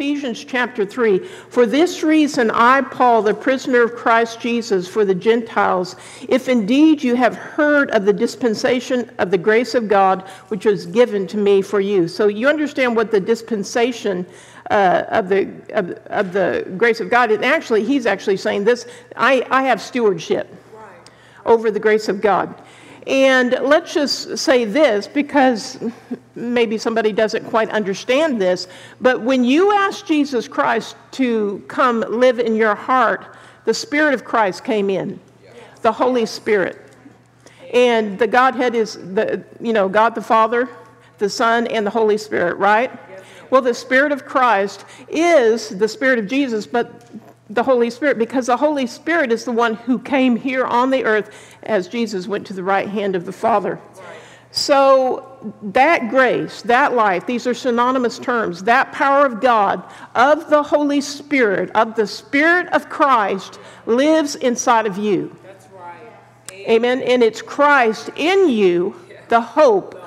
Ephesians chapter 3. For this reason, I, Paul, the prisoner of Christ Jesus, for the Gentiles, if indeed you have heard of the dispensation of the grace of God, which was given to me for you. So you understand what the dispensation uh, of, the, of, of, the grace of God. And actually, he's actually saying this I, I have stewardship over the grace of God. And let's just say this because maybe somebody doesn't quite understand this, but when you ask Jesus Christ to come live in your heart, the Spirit of Christ came in, the Holy Spirit. And the Godhead is the, you know, God the Father, the Son, and the Holy Spirit, right? Well, the Spirit of Christ is the Spirit of Jesus, but the Holy Spirit because the Holy Spirit is the one who came here on the earth as Jesus went to the right hand of the Father. So, that grace, that life, these are synonymous terms. That power of God, of the Holy Spirit, of the Spirit of Christ, lives inside of you. That's right. Amen. And it's Christ in you, the hope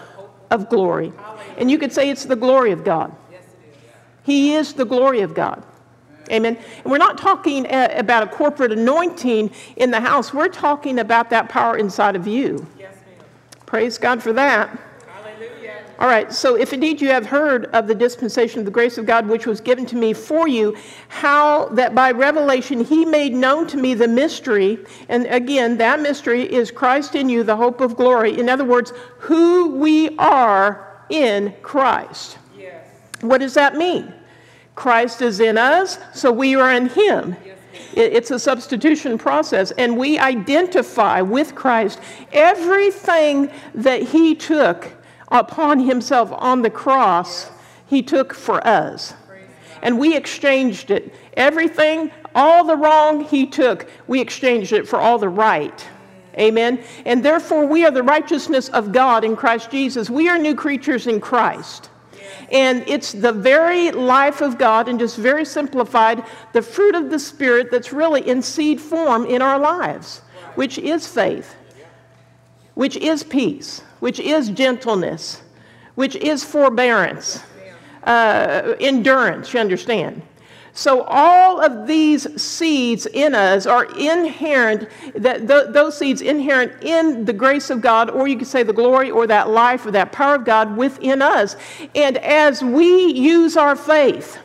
of glory. And you could say it's the glory of God. He is the glory of God. Amen. And we're not talking uh, about a corporate anointing in the house. We're talking about that power inside of you. Yes, ma'am. Praise God for that. Hallelujah. All right, so if indeed you have heard of the dispensation of the grace of God which was given to me for you, how that by revelation he made known to me the mystery, and again, that mystery is Christ in you, the hope of glory. In other words, who we are in Christ. Yes. What does that mean? Christ is in us, so we are in him. It's a substitution process, and we identify with Christ everything that he took upon himself on the cross, he took for us. And we exchanged it. Everything, all the wrong he took, we exchanged it for all the right. Amen. And therefore, we are the righteousness of God in Christ Jesus. We are new creatures in Christ. And it's the very life of God, and just very simplified, the fruit of the Spirit that's really in seed form in our lives, which is faith, which is peace, which is gentleness, which is forbearance, uh, endurance, you understand. So all of these seeds in us are inherent, that th- those seeds inherent in the grace of God, or you could say the glory or that life or that power of God within us. And as we use our faith,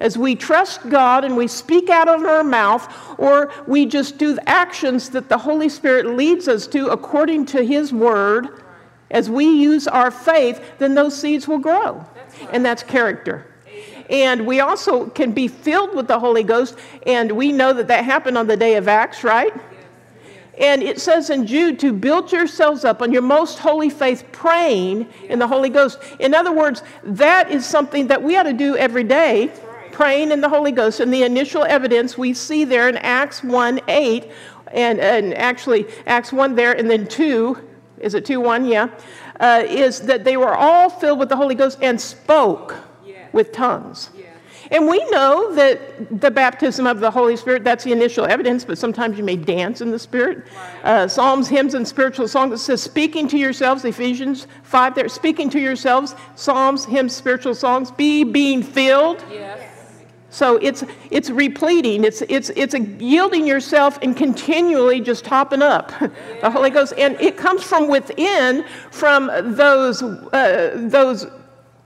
as we trust God and we speak out of our mouth, or we just do the actions that the Holy Spirit leads us to according to His Word, as we use our faith, then those seeds will grow. And that's character. And we also can be filled with the Holy Ghost, and we know that that happened on the day of Acts, right? And it says in Jude to build yourselves up on your most holy faith, praying in the Holy Ghost. In other words, that is something that we ought to do every day, praying in the Holy Ghost. And the initial evidence we see there in Acts 1 8, and, and actually Acts 1 there, and then 2, is it 2 1? Yeah. Uh, is that they were all filled with the Holy Ghost and spoke with tongues. And we know that the baptism of the Holy Spirit, that's the initial evidence, but sometimes you may dance in the Spirit. Uh, Psalms, hymns, and spiritual songs, it says, speaking to yourselves, Ephesians 5 there, speaking to yourselves, Psalms, hymns, spiritual songs, be being filled. Yes. So it's, it's repleting, it's, it's, it's yielding yourself and continually just topping up the Holy Ghost. And it comes from within, from those, uh, those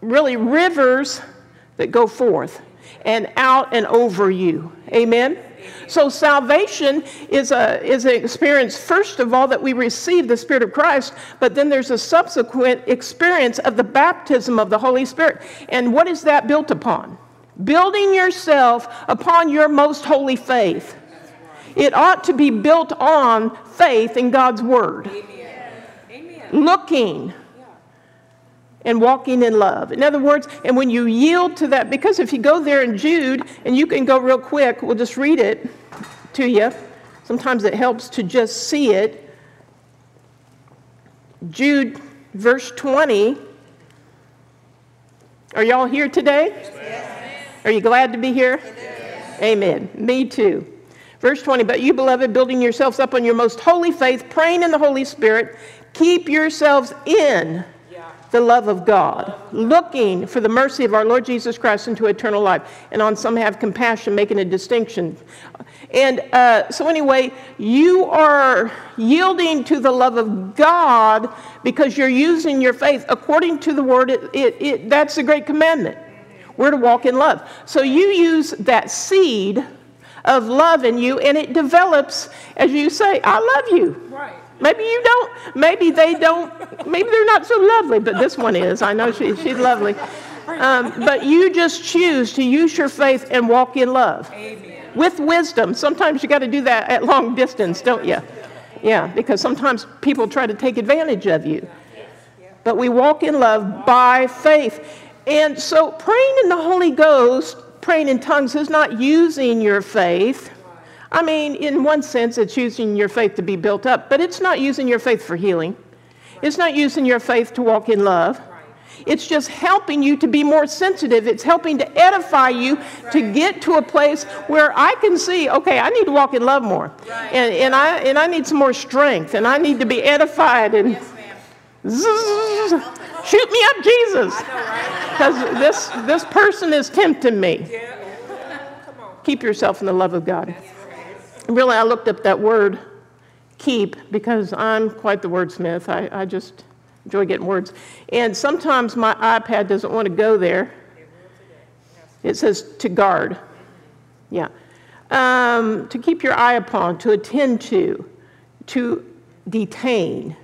really rivers that go forth and out and over you. Amen? So salvation is, a, is an experience, first of all, that we receive the Spirit of Christ, but then there's a subsequent experience of the baptism of the Holy Spirit. And what is that built upon? Building yourself upon your most holy faith. It ought to be built on faith in God's Word. Amen. Looking and walking in love. In other words, and when you yield to that, because if you go there in Jude, and you can go real quick, we'll just read it to you. Sometimes it helps to just see it. Jude, verse 20. Are y'all here today? Yes. Are you glad to be here? Yes. Amen. Me too. Verse 20, but you, beloved, building yourselves up on your most holy faith, praying in the Holy Spirit, keep yourselves in the love of God, looking for the mercy of our Lord Jesus Christ into eternal life. And on some have compassion, making a distinction. And uh, so, anyway, you are yielding to the love of God because you're using your faith according to the word. It, it, it, that's the great commandment. We're to walk in love. So, you use that seed of love in you, and it develops as you say, I love you. Right. Maybe you don't. Maybe they don't. Maybe they're not so lovely, but this one is. I know she, she's lovely. Um, but you just choose to use your faith and walk in love. Amen. With wisdom. Sometimes you got to do that at long distance, don't you? Yeah, because sometimes people try to take advantage of you. But we walk in love by faith. And so praying in the Holy Ghost, praying in tongues, is not using your faith I mean, in one sense, it's using your faith to be built up, but it's not using your faith for healing. It's not using your faith to walk in love. It's just helping you to be more sensitive. It's helping to edify you to get to a place where I can see, okay, I need to walk in love more. And, and, I, and I need some more strength, and I need to be edified and zzz, shoot me up, Jesus. Because this, this person is tempting me. Keep yourself in the love of God really, I looked up that word keep because I'm quite the wordsmith. I, I just enjoy getting words. And sometimes my iPad doesn't want to go there. It says to guard. Yeah. Um, to keep your eye upon, to attend to, to detain.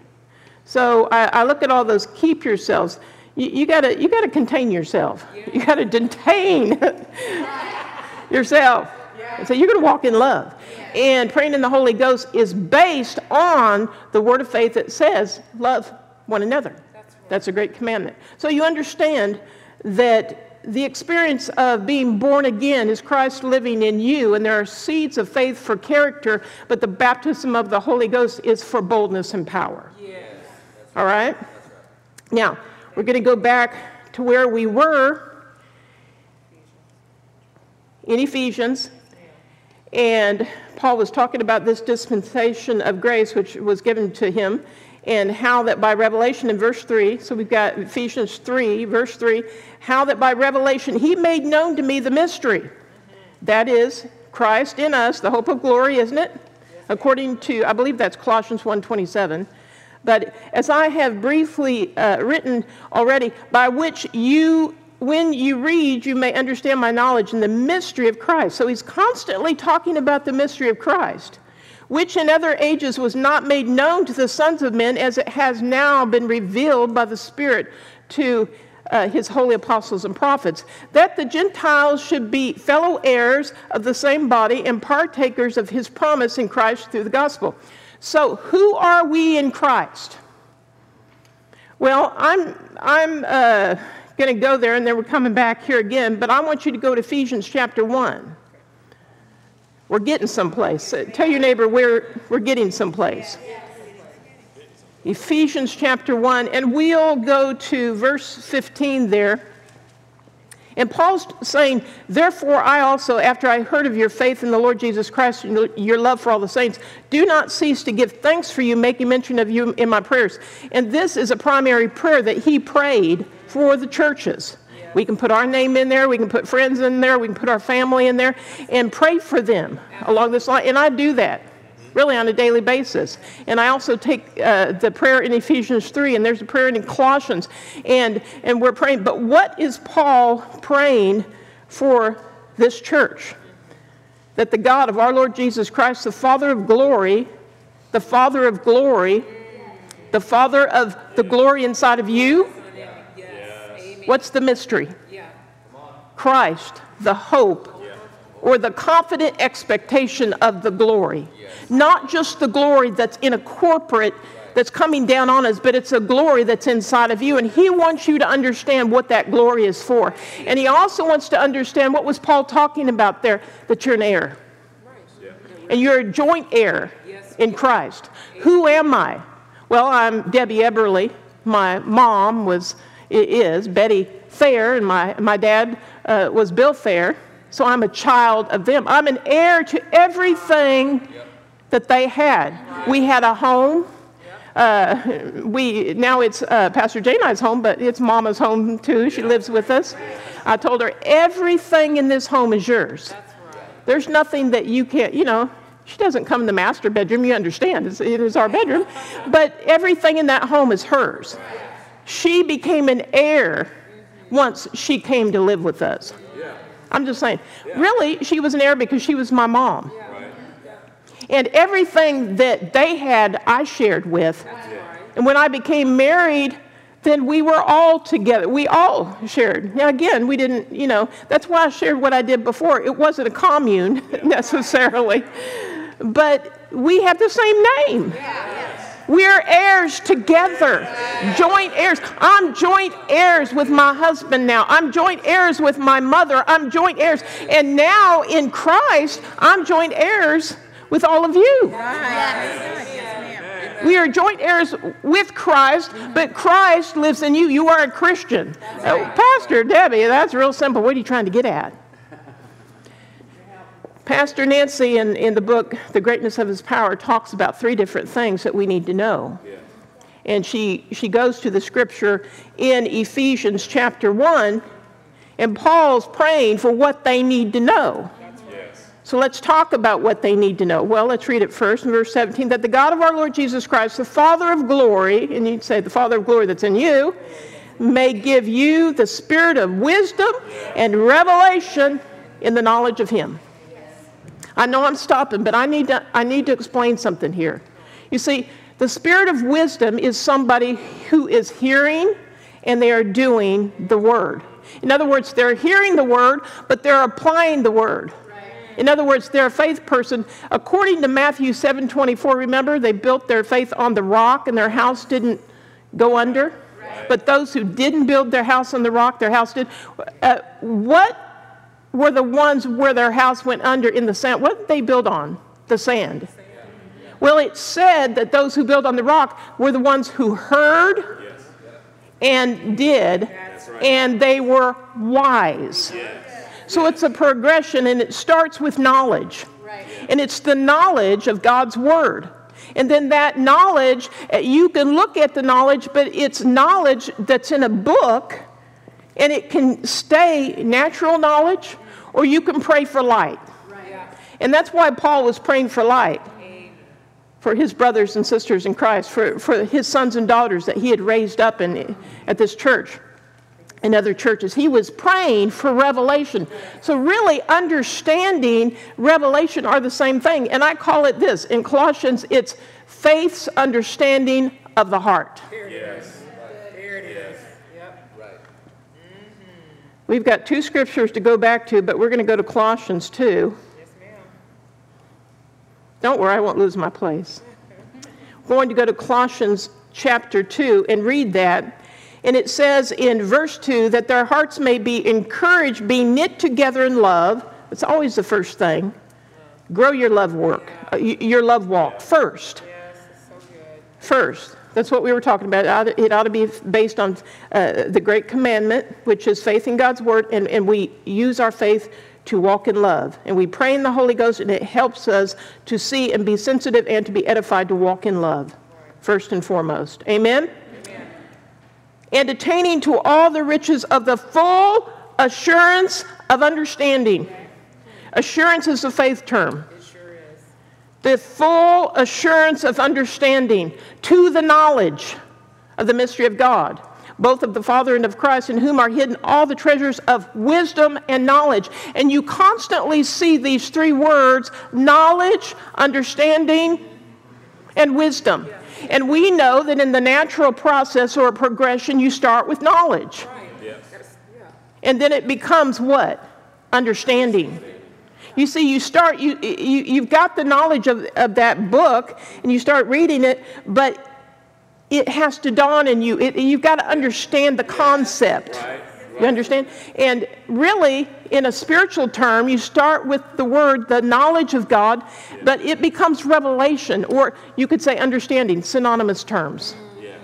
So I, I look at all those keep yourselves. You, you, gotta you gotta contain yourself. You gotta detain yourself. And so you're gonna walk in love and praying in the Holy Ghost is based on the word of faith that says, love one another. That's a great commandment. So you understand that the experience of being born again is Christ living in you, and there are seeds of faith for character, but the baptism of the Holy Ghost is for boldness and power. Yes. All right? Now, we're going to go back to where we were in Ephesians, and Paul was talking about this dispensation of grace which was given to him, and how that by revelation in verse 3, so we've got Ephesians 3, verse 3, how that by revelation he made known to me the mystery. That is Christ in us, the hope of glory, isn't it? According to, I believe that's Colossians 1:27. But as I have briefly uh, written already, by which you when you read, you may understand my knowledge in the mystery of Christ. So he's constantly talking about the mystery of Christ, which in other ages was not made known to the sons of men as it has now been revealed by the Spirit to uh, his holy apostles and prophets, that the Gentiles should be fellow heirs of the same body and partakers of his promise in Christ through the gospel. So, who are we in Christ? Well, I'm, I'm uh, going to go there, and then we're coming back here again. But I want you to go to Ephesians chapter 1. We're getting someplace. Uh, tell your neighbor we're, we're getting someplace. Ephesians chapter 1, and we'll go to verse 15 there. And Paul's saying, Therefore, I also, after I heard of your faith in the Lord Jesus Christ and your love for all the saints, do not cease to give thanks for you, making mention of you in my prayers. And this is a primary prayer that he prayed for the churches. We can put our name in there, we can put friends in there, we can put our family in there, and pray for them along this line. And I do that really on a daily basis. And I also take uh, the prayer in Ephesians 3, and there's a prayer in Colossians, and, and we're praying. But what is Paul praying for this church? That the God of our Lord Jesus Christ, the Father of glory, the Father of glory, the Father of the glory inside of you, What's the mystery? Christ, the hope or the confident expectation of the glory. Not just the glory that's in a corporate that's coming down on us, but it's a glory that's inside of you. And he wants you to understand what that glory is for. And he also wants to understand what was Paul talking about there that you're an heir. And you're a joint heir in Christ. Who am I? Well, I'm Debbie Eberly. My mom was is Betty Fair, and my, my dad uh, was Bill Fair. So I'm a child of them. I'm an heir to everything that they had. We had a home. uh, we now it's uh, Pastor Jay and I's home, but it's Mama's home too. She lives with us. I told her everything in this home is yours. There's nothing that you can't. You know, she doesn't come in the master bedroom. You understand? It's, it is our bedroom, but everything in that home is hers. She became an heir once she came to live with us. I'm just saying. Really, she was an heir because she was my mom. And everything that they had, I shared with. And when I became married, then we were all together. We all shared. Now, again, we didn't, you know, that's why I shared what I did before. It wasn't a commune necessarily, but we have the same name. We're heirs together, joint heirs. I'm joint heirs with my husband now. I'm joint heirs with my mother. I'm joint heirs. And now in Christ, I'm joint heirs with all of you. We are joint heirs with Christ, but Christ lives in you. You are a Christian. Oh, Pastor Debbie, that's real simple. What are you trying to get at? Pastor Nancy, in, in the book, The Greatness of His Power, talks about three different things that we need to know. Yeah. And she, she goes to the scripture in Ephesians chapter 1, and Paul's praying for what they need to know. So let's talk about what they need to know. Well, let's read it first in verse 17 that the God of our Lord Jesus Christ, the Father of glory, and you'd say the Father of glory that's in you, may give you the spirit of wisdom and revelation in the knowledge of Him. I know I'm stopping, but I need to, I need to explain something here. You see, the spirit of wisdom is somebody who is hearing and they are doing the word. In other words, they're hearing the word, but they're applying the word. In other words, they're a faith person. According to Matthew 7:24, remember they built their faith on the rock and their house didn't go under. But those who didn't build their house on the rock, their house did. Uh, what were the ones where their house went under in the sand? What did they build on? The sand. Well, it said that those who built on the rock were the ones who heard and did, and they were wise. So it's a progression and it starts with knowledge. And it's the knowledge of God's Word. And then that knowledge, uh, you can look at the knowledge, but it's knowledge that's in a book and it can stay natural knowledge or you can pray for light. Right. And that's why Paul was praying for light for his brothers and sisters in Christ, for, for his sons and daughters that he had raised up in, at this church and other churches. He was praying for revelation. So, really, understanding revelation are the same thing. And I call it this in Colossians, it's faith's understanding of the heart. Yes. We've got two scriptures to go back to, but we're going to go to Colossians 2. Yes, ma'am. Don't worry, I won't lose my place. We're going to go to Colossians chapter 2 and read that. And it says in verse 2 that their hearts may be encouraged, be knit together in love. It's always the first thing. Grow your love work, uh, your love walk first. First. That's what we were talking about. It ought to be based on uh, the great commandment, which is faith in God's word, and, and we use our faith to walk in love. And we pray in the Holy Ghost, and it helps us to see and be sensitive and to be edified to walk in love, first and foremost. Amen? and attaining to all the riches of the full assurance of understanding. Assurance is a faith term. The full assurance of understanding to the knowledge of the mystery of God, both of the Father and of Christ, in whom are hidden all the treasures of wisdom and knowledge. And you constantly see these three words knowledge, understanding, and wisdom. And we know that in the natural process or progression, you start with knowledge. Yes. And then it becomes what? Understanding. You see, you start, you, you, you've got the knowledge of, of that book and you start reading it, but it has to dawn in you. It, you've got to understand the concept. Right. You understand? And really, in a spiritual term, you start with the word, the knowledge of God, but it becomes revelation, or you could say understanding, synonymous terms. Yes.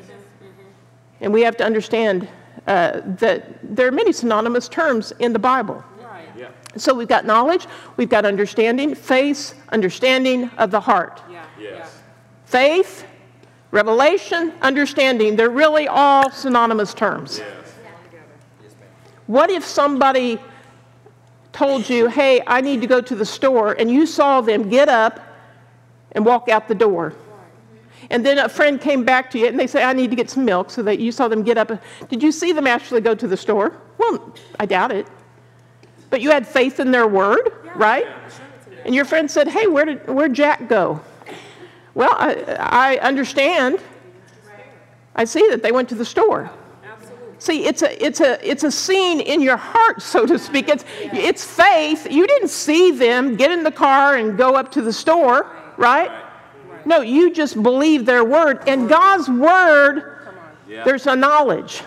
And we have to understand uh, that there are many synonymous terms in the Bible. So we've got knowledge, we've got understanding, faith, understanding of the heart. Yeah. Yes. Faith, Revelation, understanding, they're really all synonymous terms. Yes. What if somebody told you, hey, I need to go to the store, and you saw them get up and walk out the door? And then a friend came back to you and they say, I need to get some milk, so that you saw them get up. Did you see them actually go to the store? Well, I doubt it. But you had faith in their word, right? And your friend said, Hey, where did where'd Jack go? Well, I, I understand. I see that they went to the store. See, it's a, it's, a, it's a scene in your heart, so to speak. It's, it's faith. You didn't see them get in the car and go up to the store, right? No, you just believe their word. And God's word, there's a knowledge.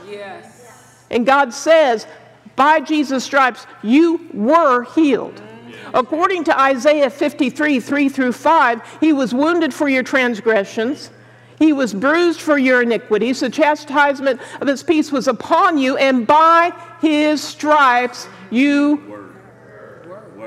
And God says, by Jesus' stripes, you were healed. According to Isaiah 53, 3 through 5, he was wounded for your transgressions. He was bruised for your iniquities. The chastisement of his peace was upon you, and by his stripes you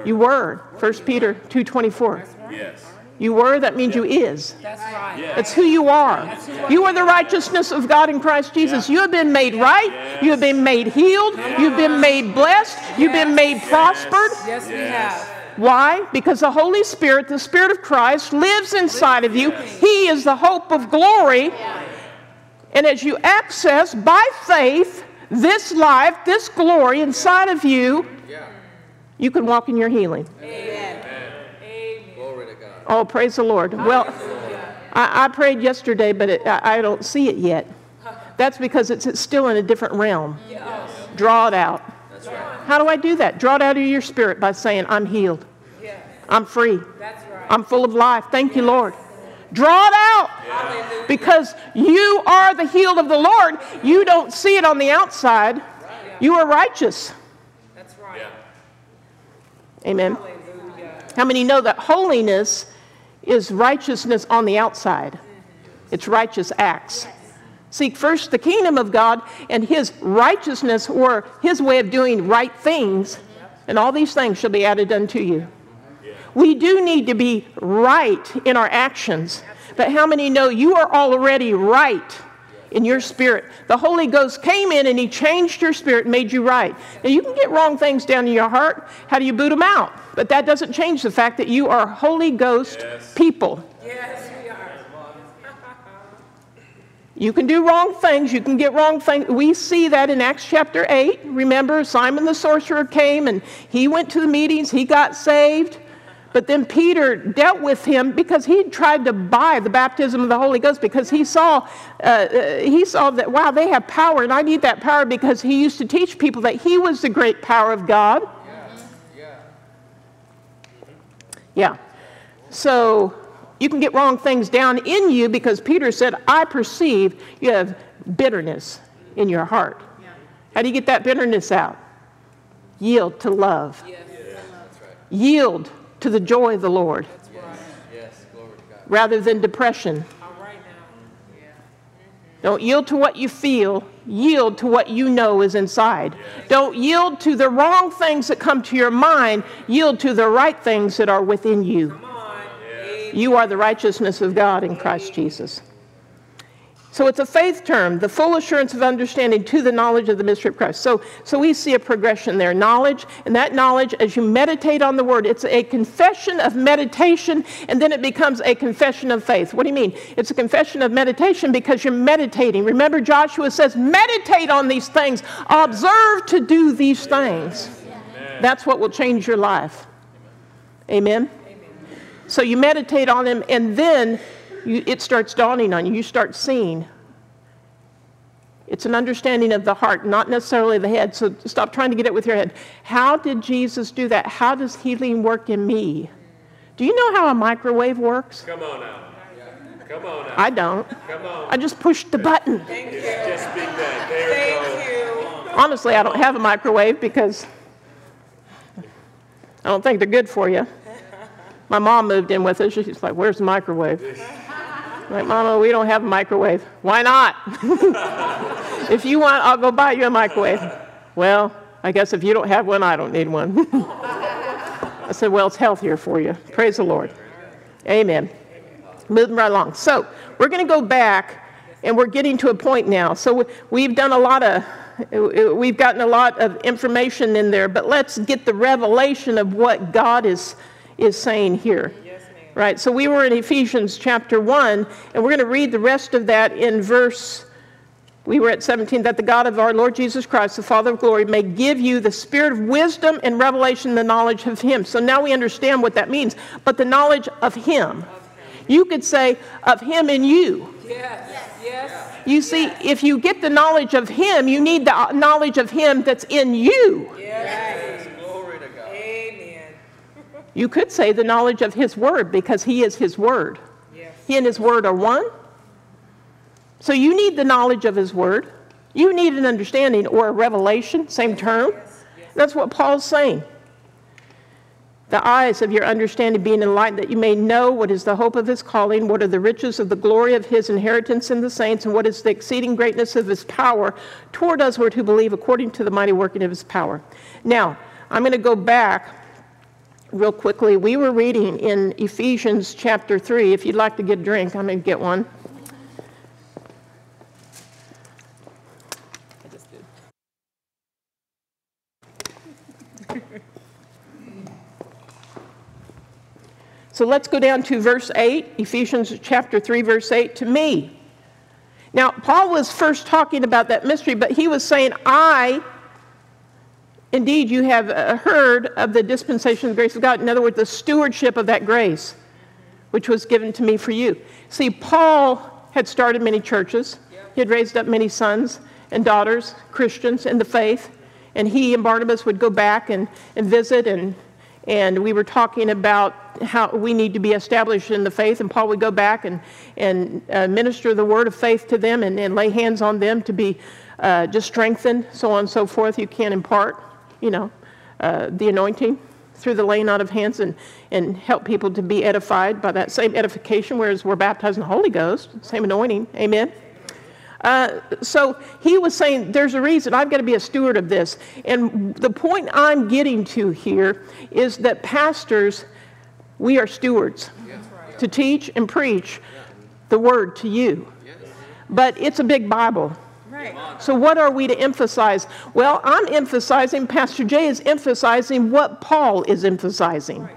you were. 1 Peter 2:24. Yes. You were, that means you is. That's right. Yes. That's who you are. Who you are the righteousness of God in Christ Jesus. Yeah. You have been made right. Yes. You have been made healed. Yes. You've been made blessed. You've been made prospered. Yes, we have. Why? Because the Holy Spirit, the Spirit of Christ, lives inside of you. He is the hope of glory. And as you access by faith this life, this glory inside of you, you can walk in your healing. Amen. Oh, praise the Lord. Well, I, I prayed yesterday, but it, I, I, don't see it yet. That's because it's, it's still in a different realm. Yes. Draw it out. Right. How do I do that? Draw it out of your spirit by saying, I'm healed. Yes. I'm free. Right. I'm full of life. Thank you, Lord. Draw it out. Yeah. Because you are the healed of the Lord. You don't see it on the outside. You are righteous. That's right. Amen. Hallelujah. How many know that holiness is righteousness on the outside, it's righteous acts. Seek first the kingdom of God and his righteousness or his way of doing right things, and all these things shall be added unto you. We do need to be right in our actions, but how many know you are already right in your spirit? The Holy Ghost came in and he changed your spirit, and made you right. Now you can get wrong things down in your heart. How do you boot them out? But that doesn't change the fact that you are Holy Ghost yes. people. Yes, we are. you can do wrong things. You can get wrong things. We see that in Acts chapter 8. Remember, Simon the sorcerer came and he went to the meetings, he got saved. But then Peter dealt with him because he tried to buy the baptism of the Holy Ghost because he saw, uh, uh, he saw that, wow, they have power and I need that power because he used to teach people that he was the great power of God. Yeah. yeah. So you can get wrong things down in you because Peter said, I perceive you have bitterness in your heart. How do you get that bitterness out? Yield to love. Yes. Right. Yield to the joy of the Lord. Yes. Rather than depression. Don't yield to what you feel, yield to what you know is inside. Don't yield to the wrong things that come to your mind, yield to the right things that are within you. You are the righteousness of God in Christ Jesus. So it's a faith term, the full assurance of understanding to the knowledge of the mystery of Christ. So, so we see a progression there. Knowledge, and that knowledge, as you meditate on the word, it's a confession of meditation, and then it becomes a confession of faith. What do you mean? It's a confession of meditation because you're meditating. Remember, Joshua says, meditate on these things, observe to do these things. Amen. That's what will change your life. Amen? Amen. So you meditate on them, and then you, it starts dawning on you. You start seeing. It's an understanding of the heart, not necessarily the head. So stop trying to get it with your head. How did Jesus do that? How does healing work in me? Do you know how a microwave works? Come on now. Come on now. I don't. Come on. I just pushed the button. Thank you. Just speak that. There Thank you. Honestly, I don't have a microwave because I don't think they're good for you. My mom moved in with us. She's like, Where's the microwave? Like, Mama, we don't have a microwave. Why not? if you want, I'll go buy you a microwave. Well, I guess if you don't have one, I don't need one. I said, Well, it's healthier for you. Praise the Lord. Amen. Moving right along. So, we're going to go back, and we're getting to a point now. So we've done a lot of, we've gotten a lot of information in there, but let's get the revelation of what God is, is saying here. Yes. Right, so we were in Ephesians chapter 1, and we're going to read the rest of that in verse, we were at 17, that the God of our Lord Jesus Christ, the Father of glory, may give you the spirit of wisdom and revelation, the knowledge of Him. So now we understand what that means, but the knowledge of Him. You could say, of Him and you. Yes, yes. You see, if you get the knowledge of Him, you need the knowledge of Him that's in you. Yes. Glory to God. Amen. You could say the knowledge of His Word because He is His Word. Yes. He and His Word are one. So you need the knowledge of His Word. You need an understanding or a revelation, same term. That's what Paul's saying. The eyes of your understanding being enlightened, that you may know what is the hope of his calling, what are the riches of the glory of his inheritance in the saints, and what is the exceeding greatness of his power toward us who believe according to the mighty working of his power. Now, I'm going to go back real quickly. We were reading in Ephesians chapter 3. If you'd like to get a drink, I'm going to get one. I just did. So let's go down to verse 8, Ephesians chapter 3, verse 8, to me. Now, Paul was first talking about that mystery, but he was saying, I, indeed, you have uh, heard of the dispensation of the grace of God. In other words, the stewardship of that grace, which was given to me for you. See, Paul had started many churches, he had raised up many sons and daughters, Christians in the faith, and he and Barnabas would go back and, and visit and and we were talking about how we need to be established in the faith, and Paul would go back and, and uh, minister the word of faith to them and, and lay hands on them to be uh, just strengthened, so on and so forth. You can't impart, you know, uh, the anointing through the laying on of hands and, and help people to be edified by that same edification, whereas we're baptized in the Holy Ghost, same anointing. Amen. Uh, so he was saying, There's a reason I've got to be a steward of this. And the point I'm getting to here is that pastors, we are stewards to teach and preach the word to you. But it's a big Bible. Right. So, what are we to emphasize? Well, I'm emphasizing, Pastor Jay is emphasizing what Paul is emphasizing.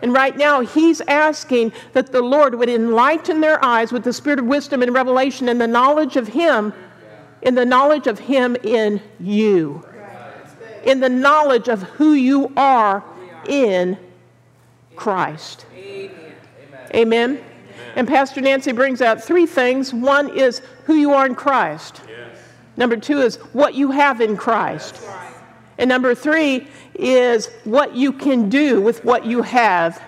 And right now, he's asking that the Lord would enlighten their eyes with the spirit of wisdom and revelation and the knowledge of Him, in the knowledge of Him in you, in the knowledge of who you are in Christ. Amen. And Pastor Nancy brings out three things. One is who you are in Christ. Number two is what you have in Christ. And number three is what you can do with what you have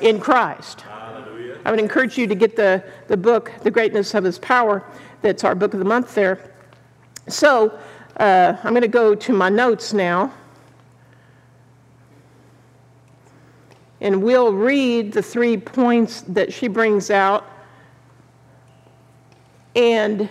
in Christ. I would encourage you to get the, the book, The Greatness of His Power, that's our book of the month there. So uh, I'm going to go to my notes now. And we'll read the three points that she brings out. And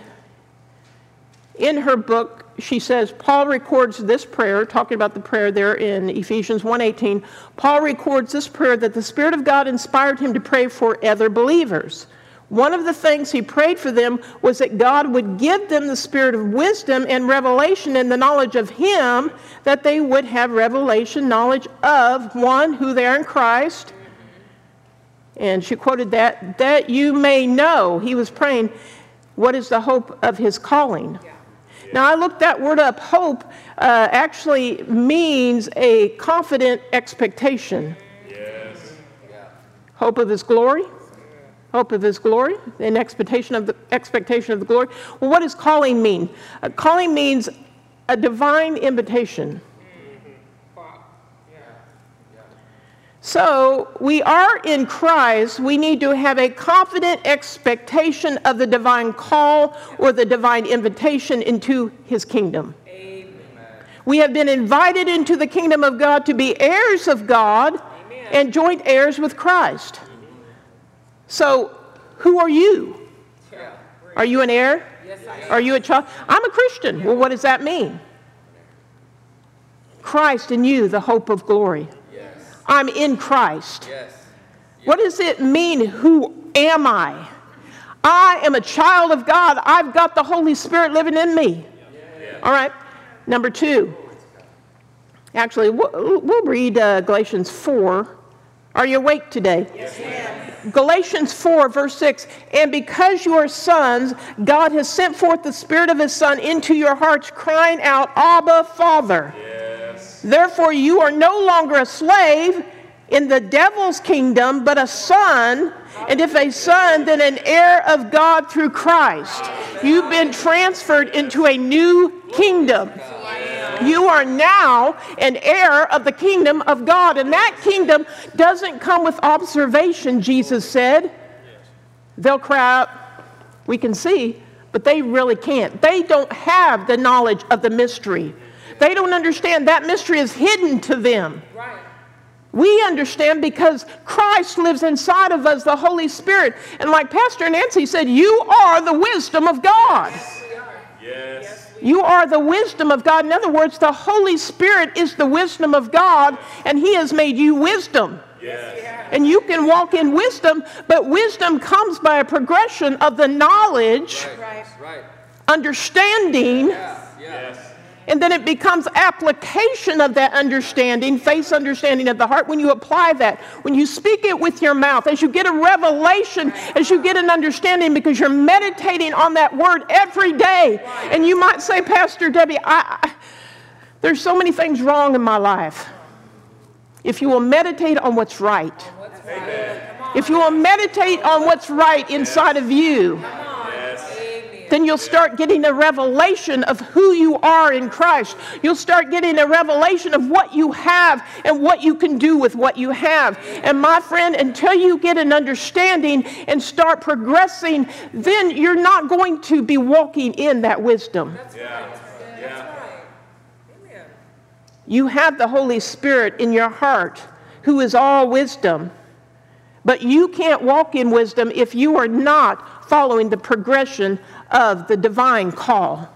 in her book, she says Paul records this prayer, talking about the prayer there in Ephesians 1:18. Paul records this prayer that the Spirit of God inspired him to pray for other believers. One of the things he prayed for them was that God would give them the spirit of wisdom and revelation and the knowledge of Him, that they would have revelation, knowledge of one, who they are in Christ. And she quoted that, that you may know. He was praying, what is the hope of His calling? Now, I looked that word up. Hope uh, actually means a confident expectation. Yes. Hope of His glory. Hope of His glory, an expectation of the expectation of the glory. Well, what does calling mean? Uh, calling means a divine invitation. So we are in Christ. We need to have a confident expectation of the divine call or the divine invitation into his kingdom. We have been invited into the kingdom of God to be heirs of God and joint heirs with Christ. So, who are you? Are you an heir? Yes, Are you a child? I'm a Christian. Well, what does that mean? Christ in you, the hope of glory. Yes. I'm in Christ. Yes. What does it mean? Who am I? I am a child of God. I've got the Holy Spirit living in me. All right. Number two. Actually, we'll, we'll read uh, Galatians 4. Are you awake today? Yes, Galatians 4, verse 6. And because you are sons, God has sent forth the Spirit of His Son into your hearts, crying out, Abba, Father. Yes. Therefore, you are no longer a slave in the devil's kingdom, but a son. And if a son, then an heir of God through Christ. You've been transferred into a new kingdom. You are now an heir of the kingdom of God. And that kingdom doesn't come with observation, Jesus said. They'll cry out, we can see, but they really can't. They don't have the knowledge of the mystery. They don't understand that mystery is hidden to them. Right. We understand because Christ lives inside of us, the Holy Spirit. And like Pastor Nancy said, you are the wisdom of God. Yes. You are the wisdom of God. In other words, the Holy Spirit is the wisdom of God, and He has made you wisdom. Yes. And you can walk in wisdom, but wisdom comes by a progression of the knowledge, right. Right. understanding, yeah. Yes. And then it becomes application of that understanding, face understanding of the heart, when you apply that, when you speak it with your mouth, as you get a revelation, as you get an understanding, because you're meditating on that word every day. And you might say, Pastor Debbie, I, I, there's so many things wrong in my life. If you will meditate on what's right, if you will meditate on what's right inside of you, then you'll start getting a revelation of who you are in Christ. You'll start getting a revelation of what you have and what you can do with what you have. And my friend, until you get an understanding and start progressing, then you're not going to be walking in that wisdom. Yeah. Yeah. You have the Holy Spirit in your heart who is all wisdom. But you can't walk in wisdom if you are not following the progression of the divine call.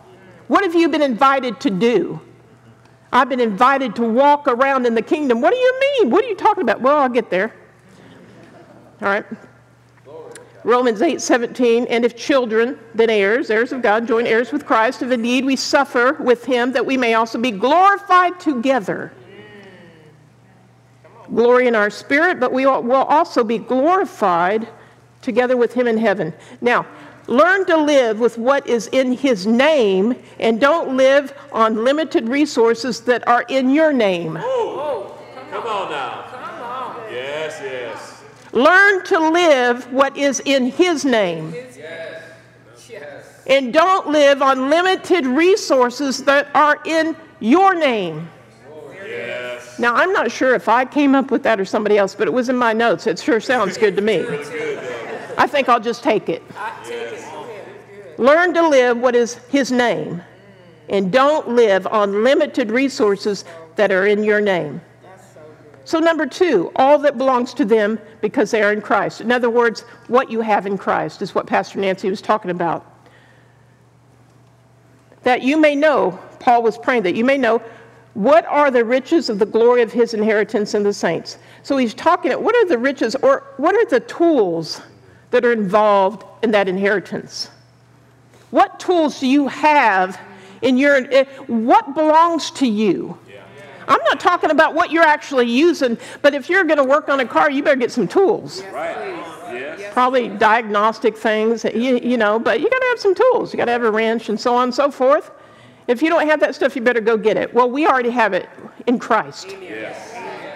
What have you been invited to do? I've been invited to walk around in the kingdom. What do you mean? What are you talking about? Well, I'll get there. All right. Romans 8 17, and if children, then heirs, heirs of God, join heirs with Christ, if indeed we suffer with him, that we may also be glorified together. Glory in our spirit, but we will also be glorified together with him in heaven. Now, Learn to live with what is in His name and don't live on limited resources that are in your name. Oh, come on now. Come on. Yes, yes. Learn to live what is in His name. Yes. And don't live on limited resources that are in your name. Yes. Now, I'm not sure if I came up with that or somebody else, but it was in my notes. It sure sounds good to me. I think I'll just take it. Learn to live what is His name, and don't live on limited resources that are in your name. So, number two, all that belongs to them because they are in Christ. In other words, what you have in Christ is what Pastor Nancy was talking about. That you may know, Paul was praying that you may know what are the riches of the glory of his inheritance in the saints. So he's talking, what are the riches or what are the tools that are involved in that inheritance? What tools do you have in your, eh, what belongs to you? I'm not talking about what you're actually using, but if you're going to work on a car, you better get some tools. Right. Yes. Probably diagnostic things, you, you know, but you got to have some tools. You got to have a wrench and so on and so forth. If you don't have that stuff, you better go get it. Well, we already have it in Christ. Yes.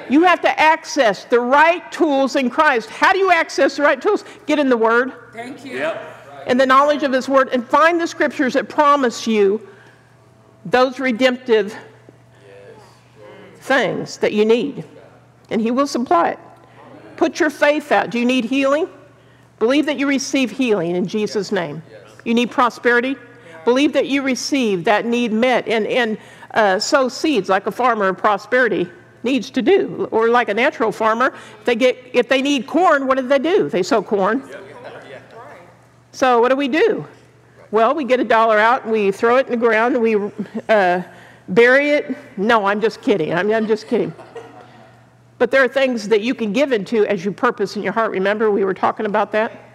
You have to access the right tools in Christ. How do you access the right tools? Get in the Word. Thank you. Yep and the knowledge of His Word, and find the scriptures that promise you those redemptive things that you need. And He will supply it. Put your faith out. Do you need healing? Believe that you receive healing in Jesus' name. You need prosperity? Believe that you receive that need met and, and uh, sow seeds like a farmer of prosperity needs to do. Or like a natural farmer, if they, get, if they need corn, what do they do? They sow corn. So what do we do? Well, we get a dollar out and we throw it in the ground and we uh, bury it. No, I'm just kidding. I'm, I'm just kidding. But there are things that you can give into as you purpose in your heart. Remember, we were talking about that?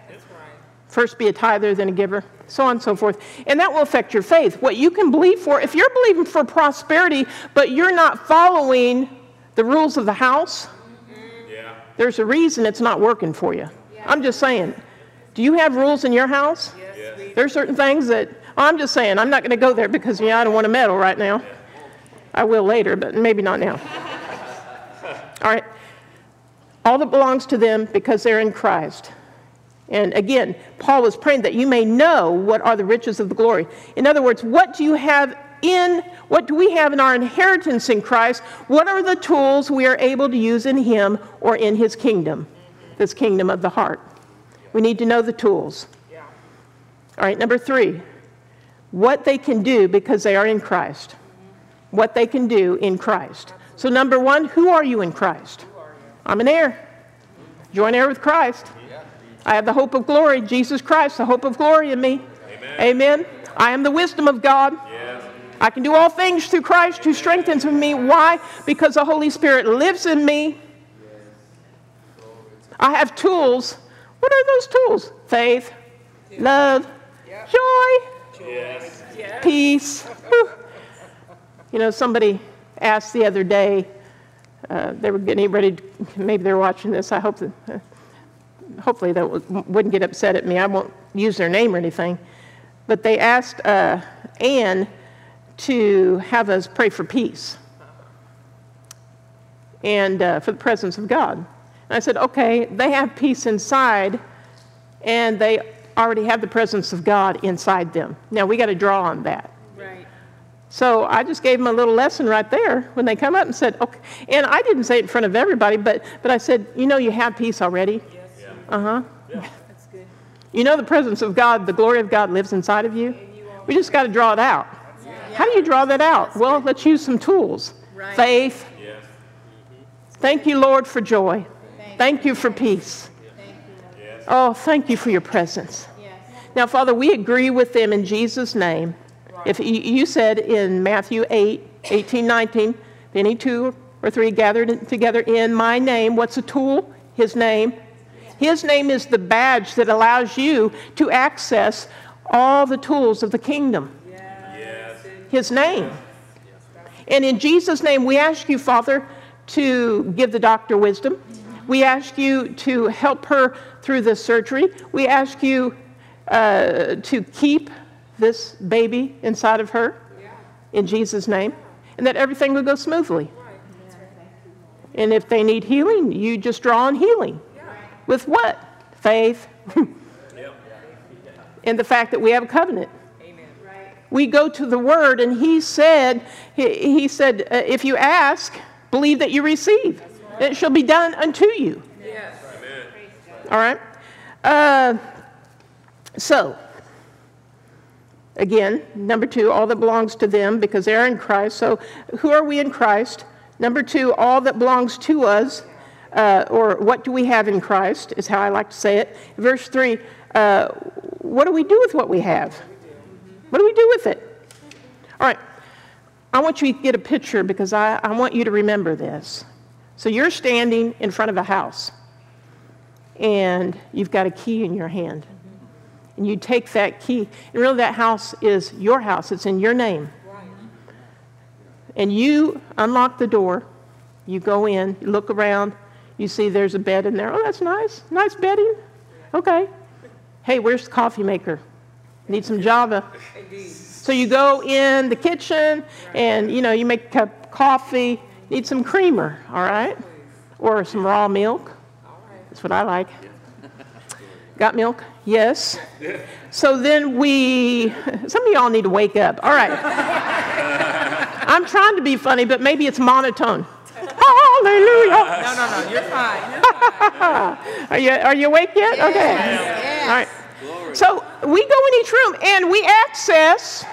First be a tither, then a giver, so on and so forth. And that will affect your faith. What you can believe for, if you're believing for prosperity, but you're not following the rules of the house, Yeah. there's a reason it's not working for you. I'm just saying. Do you have rules in your house? Yes. There's certain things that, oh, I'm just saying, I'm not going to go there because, yeah, I don't want to meddle right now. I will later, but maybe not now. All right. All that belongs to them because they're in Christ. And again, Paul was praying that you may know what are the riches of the glory. In other words, what do you have in, what do we have in our inheritance in Christ? What are the tools we are able to use in Him or in His kingdom, this kingdom of the heart? We need to know the tools. All right, number three, what they can do because they are in Christ. What they can do in Christ. So, number one, who are you in Christ? I'm an heir. Join heir with Christ. I have the hope of glory, Jesus Christ, the hope of glory in me. Amen. I am the wisdom of God. Yes. I can do all things through Christ who strengthens me. Why? Because the Holy Spirit lives in me. I have tools. What are those tools? Faith, love, joy, peace. You know, somebody asked the other day, uh, they were getting ready, maybe they're watching this. I hope that, uh, hopefully, they wouldn't get upset at me. I won't use their name or anything. But they asked uh, Anne to have us pray for peace and uh, for the presence of God. And I said, okay, they have peace inside, and they already have the presence of God inside them. Now we got to draw on that. Right. So I just gave them a little lesson right there when they come up and said, okay. And I didn't say it in front of everybody, but, but I said, you know, you have peace already. Yes. Uh huh. That's good. You know, the presence of God, the glory of God lives inside of you. We just got to draw it out. How do you draw that out? Well, let's use some tools Right. faith. Yes. Thank you, Lord, for joy. Thank you for peace. Yes. Oh, thank you for your presence. Yes. Now, Father, we agree with them in Jesus' name. If you, you said in Matthew 8, 18, 19, if any two or three gathered together in my name, what's a tool? His name. His name is the badge that allows you to access all the tools of the kingdom. His name. And in Jesus' name, we ask you, Father, to give the doctor wisdom. We ask you to help her through this surgery. We ask you uh, to keep this baby inside of her in Jesus' name, and that everything will go smoothly. And if they need healing, you just draw on healing. With what? Faith. and the fact that we have a covenant. We go to the word, and he said, he, he said, uh, if you ask, believe that you receive. and It shall be done unto you. Yes. All right? Uh, so, again, number two, all that belongs to them because they're in Christ. So, who are we in Christ? Number two, all that belongs to us, uh, or what do we have in Christ, is how I like to say it. Verse three, uh, what do we do with what we have? What do we do with it? All right, I want you to get a picture because I, I want you to remember this. So, you're standing in front of a house and you've got a key in your hand. And you take that key, and really that house is your house, it's in your name. And you unlock the door, you go in, you look around, you see there's a bed in there. Oh, that's nice. Nice bedding. Okay. Hey, where's the coffee maker? Need some Java. So you go in the kitchen and you know you make a cup of coffee, need some creamer, all right? Or some raw milk. That's what I like. Got milk? Yes. So then we, some of y'all need to wake up. All right. I'm trying to be funny, but maybe it's monotone. Hallelujah. No, no, no. You're fine. You're fine. Are you, are you awake yet? Okay. All right. So we go in each room and we access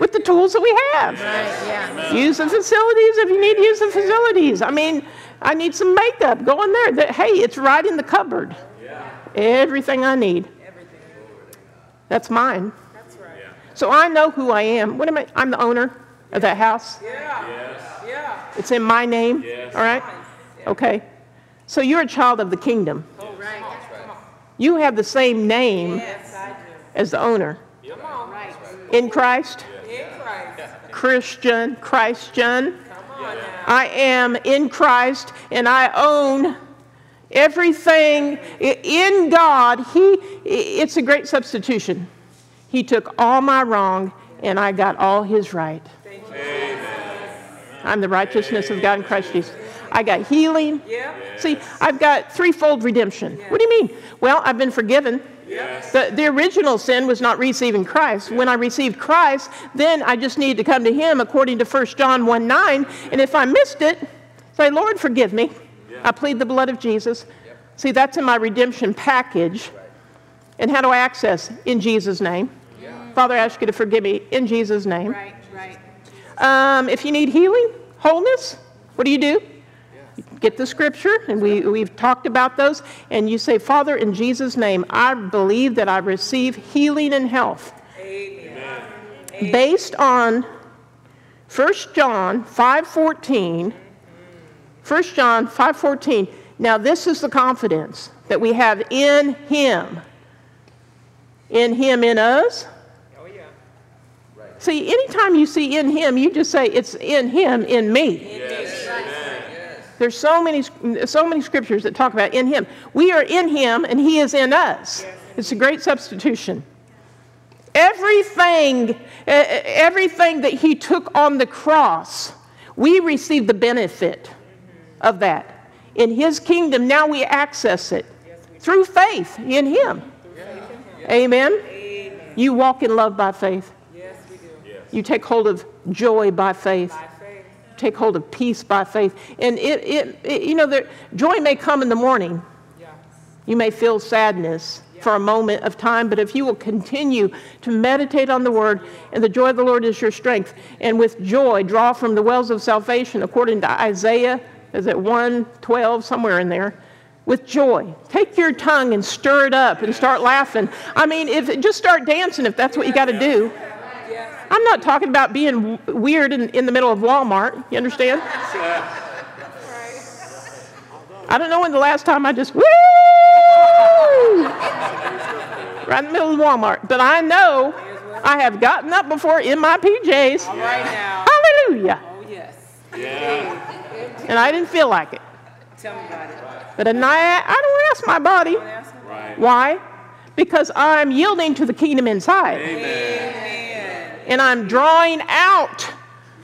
with the tools that we have. Yeah. Use the facilities if you need to use the facilities. I mean, I need some makeup. Go in there. The- Hey, it's right in the cupboard. Everything I need. That's mine. That's right. So I know who I am. What am I? I'm the owner of that house. Yeah. Yeah. It's in my name. Yes. All right? Okay. So you're a child of the kingdom. Oh, right. You have the same name Yes, I as the owner. Come on. Right. In Christ, In Christ. Christian, Christian. Come on now. I am in Christ and I own everything in God. He it's a great substitution. He took all my wrong and I got all his right. I'm the righteousness of God in Christ Jesus. I got healing. Yeah. See, I've got threefold redemption. What do you mean? Well, I've been forgiven. The, the original sin was not receiving Christ. When I received Christ, then I just need to come to Him according to 1 John 1 9. And if I missed it, say, Lord, forgive me. I plead the blood of Jesus. See, that's in my redemption package. And how do I access? In Jesus' name. Father, I ask you to forgive me in Jesus' name. Right, right. Um, if you need healing, wholeness, what do you do? Get the scripture, and we, we've talked about those, and you say, Father, in Jesus' name, I believe that I receive healing and health. Amen. Based on 1 John 5.14, 1 John 5.14, now this is the confidence that we have in Him. In Him, in us, Oh, yeah. See, anytime you see in him, you just say it's in him, in me. There's so many, so many scriptures that talk about in him. We are in him, and he is in us. It's a great substitution. Everything, everything that he took on the cross, we receive the benefit of that. In his kingdom, now we access it through faith in him. Amen. You walk in love by faith. Yes, we do. You take hold of joy by faith. Take hold of peace by faith. And it, it, it you know, there, joy may come in the morning. Yeah. You may feel sadness for a moment of time, but if you will continue to meditate on the word, and the joy of the Lord is your strength, and with joy draw from the wells of salvation, according to Isaiah, is it 112, somewhere in there? With joy. Take your tongue and stir it up and start laughing. I mean, if just start dancing if that's what you got to do. Yes. I'm not talking about being w- weird in, in the middle of Walmart. You understand? I don't know when the last time I just woo right in the middle of Walmart. But I know I have gotten up before in my PJs. Right now. Hallelujah. Oh, yes. And I didn't feel like it. Tell me about it. But at night, I don't ask my body. Ask me. Why? Because I'm yielding to the kingdom inside. Amen. And I'm drawing out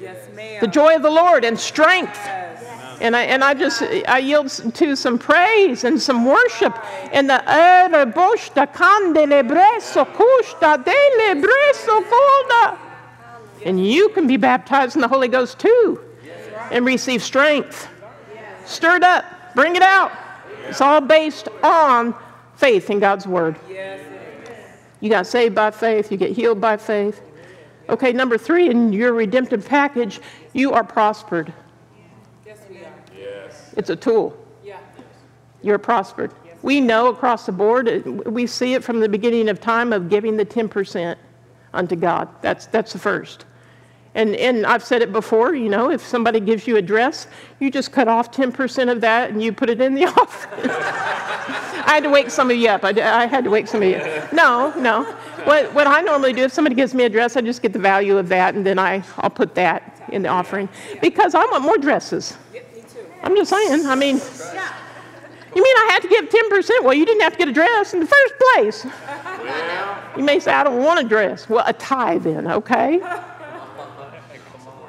Yes, the joy of the Lord and strength. Yes. And I, and I just, I yield to some praise and some worship. And the "Ere boshta kandele breso kushta dele breso. And you can be baptized in the Holy Ghost too and receive strength. Stir it up, bring it out. It's all based on faith in God's Word. Yes, it is. You got saved by faith, you get healed by faith. Okay, number three, in your redemptive package, you are prospered. Yes, we are. Yes. It's a tool. Yeah. You're prospered. We know across the board, uh, we see it from the beginning of time of giving the 10% unto God. That's, that's the first. And, and I've said it before, you know, if somebody gives you a dress, you just cut off 10% of that and you put it in the offering. I had to wake some of you up. I, I had to wake some of you up. No, no. What, what I normally do, if somebody gives me a dress, I just get the value of that and then I, I'll put that in the offering because I want more dresses. Me too. I'm just saying, I mean, you mean I had to give 10%? Well, you didn't have to get a dress in the first place. You may say, I don't want a dress. Well, a tie then, okay?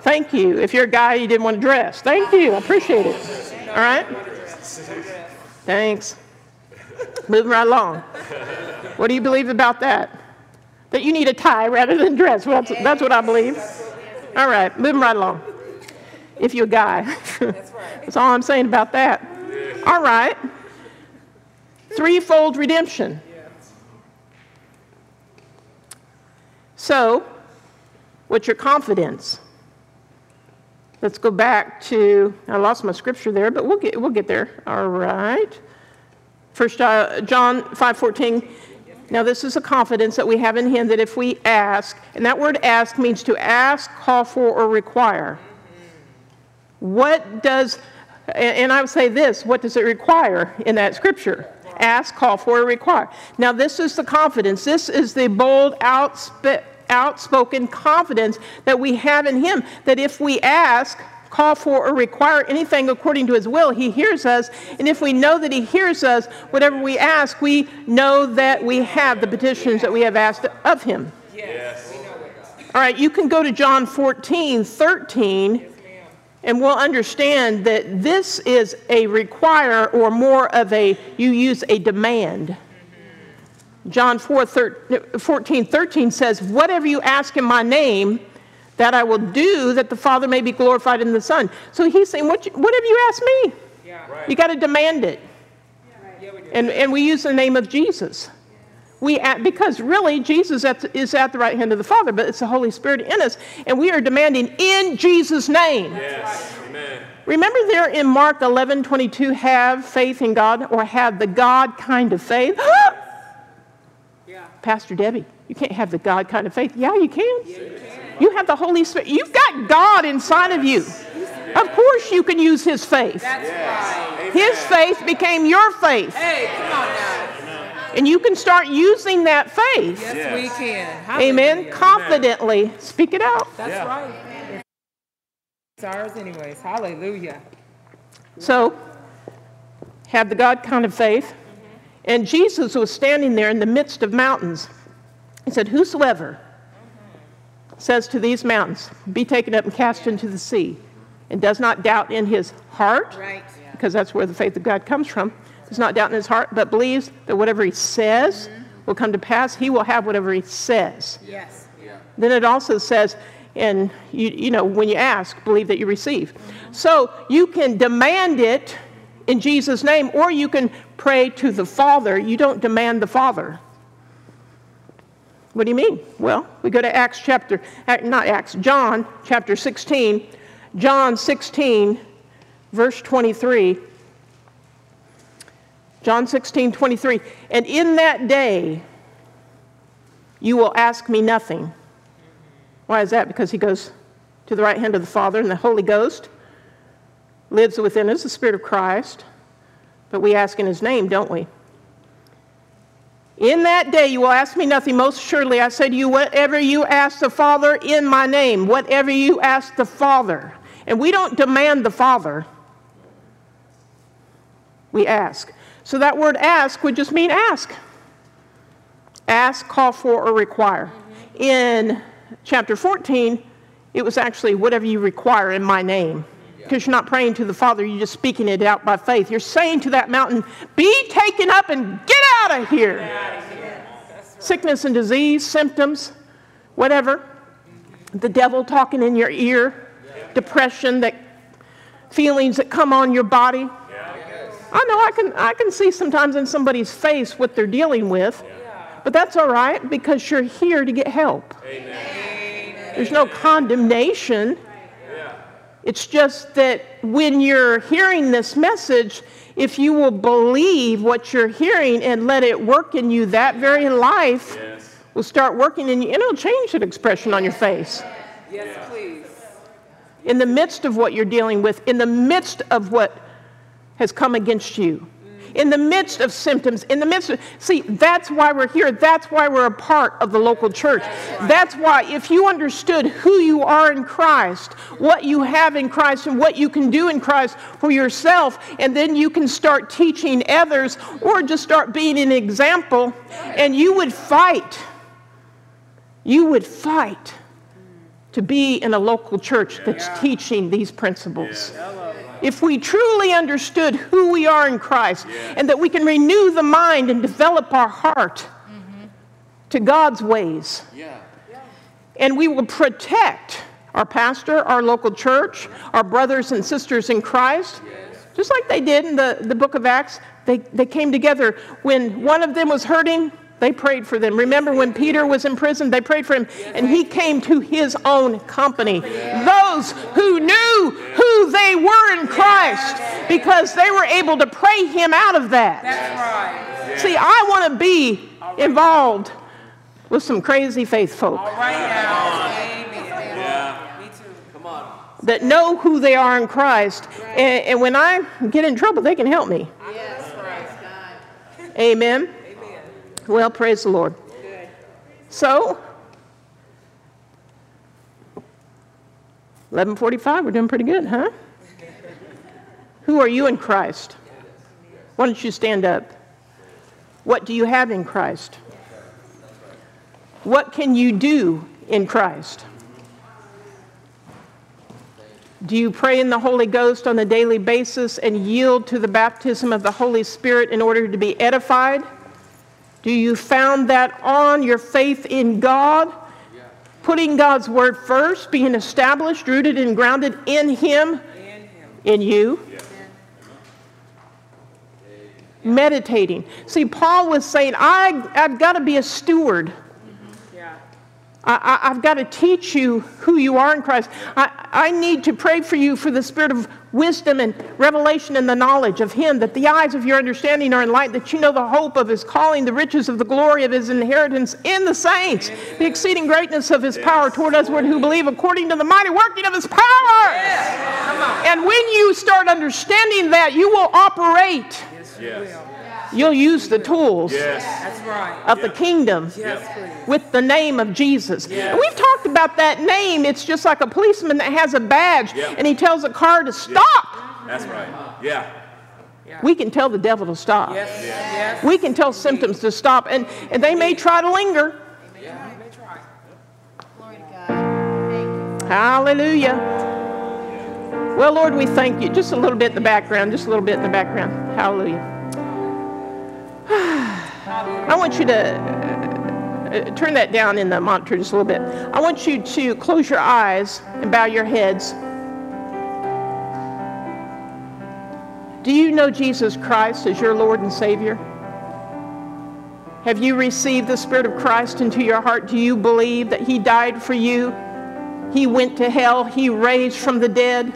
Thank you. If you're a guy, you didn't want a dress. Thank you. I appreciate it. All right? Thanks. Moving right along. What do you believe about that? That you need a tie rather than dress. Well, that's, that's what I believe. All right, moving right along. If you're a guy. That's all I'm saying about that. All right. Threefold redemption. So, what's your confidence? Let's go back to, I lost my scripture there, but we'll get, we'll get there. All right. First uh, John 5:14. Now this is a confidence that we have in him that if we ask, and that word ask means to ask, call for, or require. What does, and I would say this, what does it require in that scripture? Ask, call for, or require. Now, this is the confidence. This is the bold, outsp- outspoken confidence that we have in Him that if we ask, call for, or require anything according to His will, He hears us. And if we know that He hears us, whatever we ask, we know that we have the petitions that we have asked of Him. Yes. All right, you can go to John 14, 13, and we'll understand that this is a require or more of a, you use a demand. John 4, 14, 13 says, Whatever you ask in my name, that I will do, that the Father may be glorified in the Son. So he's saying, what, you, whatever you asked me, Yeah. you got to demand it. Yeah, we. And, and we use the name of Jesus. We at, because really Jesus at, is at the right hand of the Father, but it's the Holy Spirit in us, and we are demanding in Jesus' name. Yes. Amen. Remember there in Mark 11, 22, have faith in God or have the God kind of faith? Yeah. Pastor Debbie, you can't have the God kind of faith. Yeah, you can. You have the Holy Spirit. You've got God inside of you. Of course, you can use His faith. Right. His faith became your faith. Hey, come on now. And you can start using that faith. Yes, Yes. we can. Amen. Hallelujah. Confidently speak it out. That's Yeah. right. It's ours anyways. Hallelujah. So, have the God kind of faith. And Jesus was standing there in the midst of mountains. He said, Whosoever says to these mountains, Be taken up and cast into the sea, and does not doubt in his heart, Right. because that's where the faith of God comes from, does not doubt in his heart, but believes that whatever he says mm-hmm. will come to pass, he will have whatever he says. Yes. Then it also says, and you, you know, when you ask, believe that you receive. Mm-hmm. So you can demand it in Jesus' name, or you can pray to the Father. You don't demand the Father. What do you mean? Well, we go to Acts chapter, uh, not Acts, John chapter 16. John 16, verse 23. John 16, 23. And in that day, you will ask me nothing. Why is that? Because he goes to the right hand of the Father, and the Holy Ghost lives within us, the Spirit of Christ. But we ask in his name, don't we? In that day you will ask me nothing. Most surely I say to you, whatever you ask the Father in my name, whatever you ask the Father. And we don't demand the Father, we ask. So that word ask would just mean ask. Ask, call for, or require. Mm-hmm. In chapter 14, it was actually whatever you require in my name. Because you're not praying to the Father, you're just speaking it out by faith. You're saying to that mountain, Be taken up and get out of here. Sickness and disease, symptoms, whatever. The devil talking in your ear, depression, that feelings that come on your body. I know I can, I can see sometimes in somebody's face what they're dealing with, but that's all right because you're here to get help. There's no condemnation. It's just that when you're hearing this message, if you will believe what you're hearing and let it work in you, that very life Yes. will start working in you and it'll change that expression on your face. Yes, please. In the midst of what you're dealing with, in the midst of what has come against you, in the midst of symptoms, in the midst of, see, that's why we're here. That's why we're a part of the local church. That's why, if you understood who you are in Christ, what you have in Christ, and what you can do in Christ for yourself, and then you can start teaching others or just start being an example, and you would fight. You would fight to be in a local church that's teaching these principles. If we truly understood who we are in Christ and that we can renew the mind and develop our heart mm-hmm. to God's ways, and we will protect our pastor, our local church, our brothers and sisters in Christ, just like they did in the, the book of Acts. They, they came together. When one of them was hurting, they prayed for them. Remember when Peter was in prison, they prayed for him, and he came to his own company. Those who knew who they were in Christ because they were able to pray him out of that. That's right. See, I want to be involved with some crazy faith folk All right now. Amen. Yeah. Me too. Come on. that know who they are in Christ. And, and when I get in trouble, they can help me. Amen. Well, praise the Lord. So, 11:45, we're doing pretty good, huh? Who are you in Christ? Why don't you stand up? What do you have in Christ? What can you do in Christ? Do you pray in the Holy Ghost on a daily basis and yield to the baptism of the Holy Spirit in order to be edified? Do you found that on your faith in God? Putting God's word first, being established, rooted, and grounded in Him, In him. in you? Meditating. See, Paul was saying, I, I've got to be a steward. I, I've got to teach you who you are in Christ. I, I need to pray for you for the spirit of wisdom and revelation and the knowledge of Him, that the eyes of your understanding are enlightened, that you know the hope of His calling, the riches of the glory of His inheritance in the saints, the exceeding greatness of His power toward us who believe, according to the mighty working of His power. And when you start understanding that, you will operate, Yes. You'll use the tools Yes. Right. of the kingdom Yes, with the name of Jesus. And we've talked about that name. It's just like a policeman that has a badge Yeah. and he tells a car to stop. That's right. Yeah. We can tell the devil to stop. Yes. Yes. We can tell symptoms to stop, and, and they may try to linger. Yeah. That's right. Glory to God. Thank you. Hallelujah. Well, Lord, we thank you. Just a little bit in the background, just a little bit in the background. Hallelujah. I want you to uh, turn that down in the monitor just a little bit. I want you to close your eyes and bow your heads. Do you know Jesus Christ as your Lord and Savior? Have you received the Spirit of Christ into your heart? Do you believe that He died for you? He went to hell, He raised from the dead,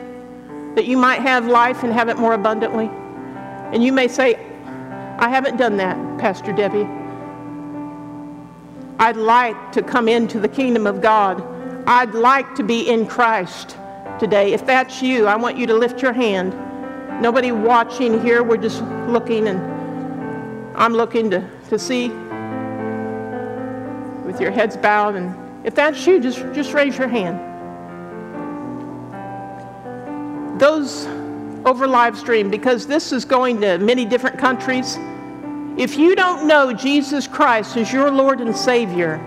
that you might have life and have it more abundantly. And you may say, I haven't done that, Pastor Debbie. I'd like to come into the kingdom of God. I'd like to be in Christ today. If that's you, I want you to lift your hand. Nobody watching here, we're just looking and I'm looking to, to see with your heads bowed. And if that's you, just, just raise your hand. Those over live stream, because this is going to many different countries. If you don't know Jesus Christ as your Lord and Savior,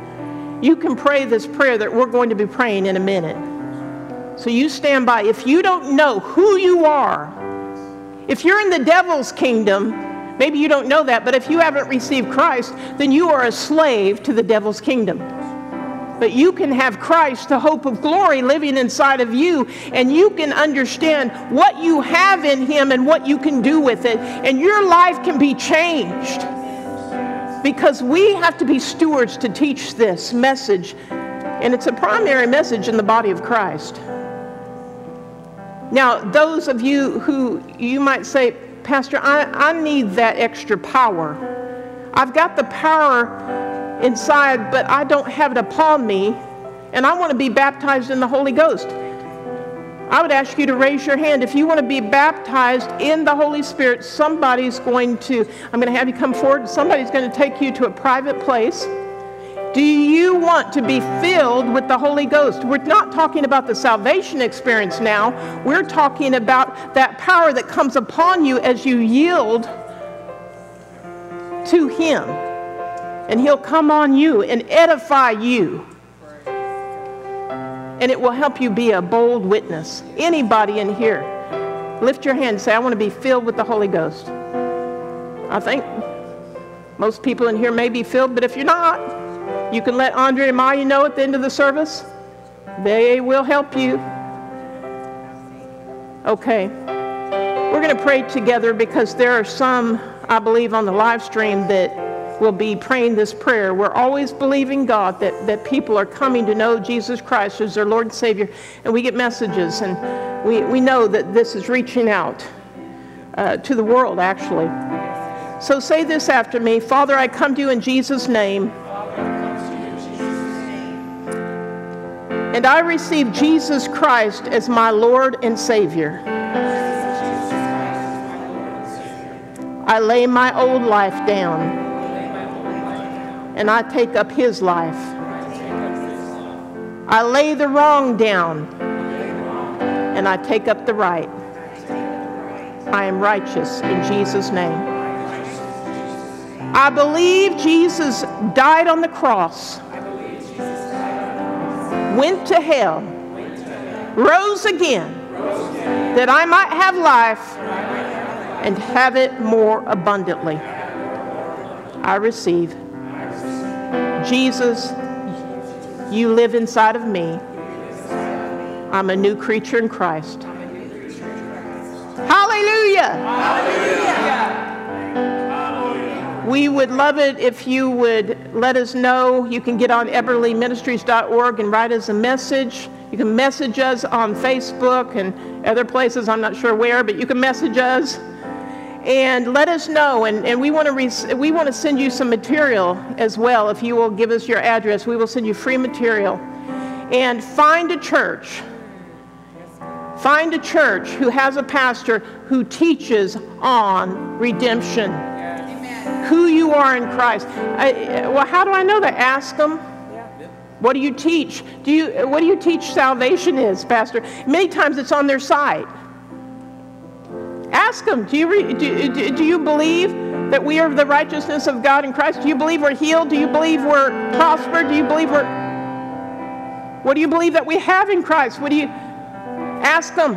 you can pray this prayer that we're going to be praying in a minute. So you stand by. If you don't know who you are, if you're in the devil's kingdom, maybe you don't know that, but if you haven't received Christ, then you are a slave to the devil's kingdom. But you can have Christ, the hope of glory, living inside of you, and you can understand what you have in Him and what you can do with it, and your life can be changed. Because we have to be stewards to teach this message, and it's a primary message in the body of Christ. Now, those of you who you might say, Pastor, I, I need that extra power. I've got the power inside, but I don't have it upon me, and I want to be baptized in the Holy Ghost. I would ask you to raise your hand. If you want to be baptized in the Holy Spirit, somebody's going to, I'm going to have you come forward, somebody's going to take you to a private place. Do you want to be filled with the Holy Ghost? We're not talking about the salvation experience now. We're talking about that power that comes upon you as you yield to Him. And He'll come on you and edify you. And it will help you be a bold witness. Anybody in here, lift your hand and say, I want to be filled with the Holy Ghost. I think most people in here may be filled, but if you're not, you can let Andre and Maya know at the end of the service. They will help you. Okay. We're going to pray together because there are some, I believe, on the live stream that will be praying this prayer. We're always believing God that, that people are coming to know Jesus Christ as their Lord and Savior. And we get messages, and we, we know that this is reaching out uh, to the world, actually. So say this after me Father, I come to you in Jesus' name. And I receive Jesus Christ as my Lord and Savior. I lay my old life down and I take up his life. I lay the wrong down and I take up the right. I am righteous in Jesus' name. I believe Jesus died on the cross, went to hell, rose again, that I might have life and have it more abundantly. I receive. Jesus, you live inside of me. I'm a new creature in Christ. Hallelujah. We would love it if you would let us know. You can get on eberlyministries.org and write us a message. You can message us on Facebook and other places, I'm not sure where, but you can message us and let us know. And, and we, want to re- we want to send you some material as well. If you will give us your address, we will send you free material. And find a church. Find a church who has a pastor who teaches on redemption, who you are in Christ. I, well, how do I know that? Ask them. What do you teach? Do you, what do you teach salvation is, Pastor? Many times it's on their site. Ask them, do you, re, do, do you believe that we are the righteousness of God in Christ? Do you believe we're healed? Do you believe we're prospered? Do you believe we're. What do you believe that we have in Christ? What do you. Ask them.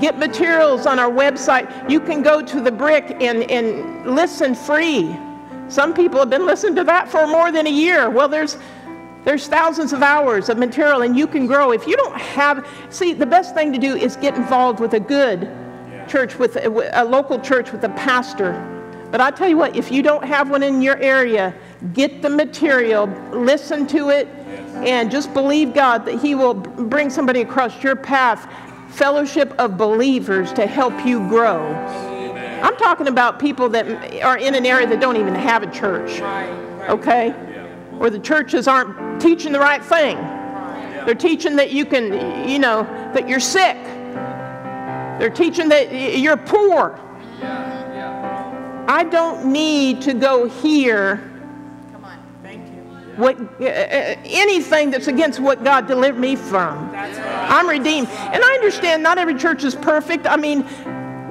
Get materials on our website. You can go to the brick and, and listen free. Some people have been listening to that for more than a year. Well, there's there's thousands of hours of material and you can grow. If you don't have, see, the best thing to do is get involved with a good church, with a, local church, with a pastor. But I tell you what, if you don't have one in your area, get the material, listen to it, and just believe God that He will bring somebody across your path, fellowship of believers to help you grow. I'm talking about people that are in an area that don't even have a church, okay? Or the churches aren't teaching the right thing. They're teaching that you can, you know, that you're sick. They're teaching that you're poor. I don't need to go hear what uh, anything that's against what God delivered me from. I'm redeemed. And I understand not every church is perfect. I mean,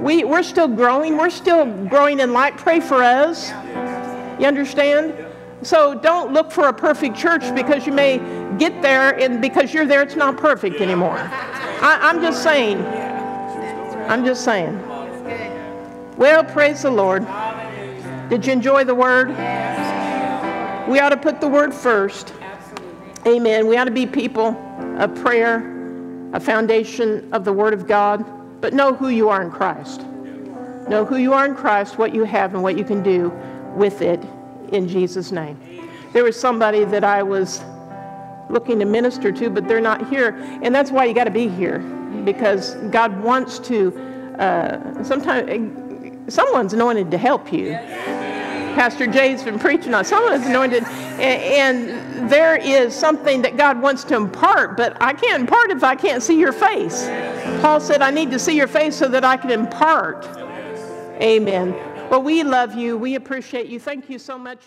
we, we're still growing. We're still growing in light. Pray for us. You understand? So don't look for a perfect church because you may get there and because you're there, it's not perfect anymore. I, I'm just saying. I'm just saying. Well, praise the Lord. Did you enjoy the word? We ought to put the word first. Amen. We ought to be people of prayer, a foundation of the word of God, but know who you are in Christ. Know who you are in Christ, what you have, and what you can do with it in Jesus' name. There was somebody that I was looking to minister to, but they're not here. And that's why you got to be here, because God wants to, uh, sometimes, someone's anointed to help you. Pastor Jay's been preaching on, someone's anointed, and, and there is something that God wants to impart, but I can't impart if I can't see your face. Paul said, I need to see your face so that I can impart. Amen. Well, we love you. We appreciate you. Thank you so much.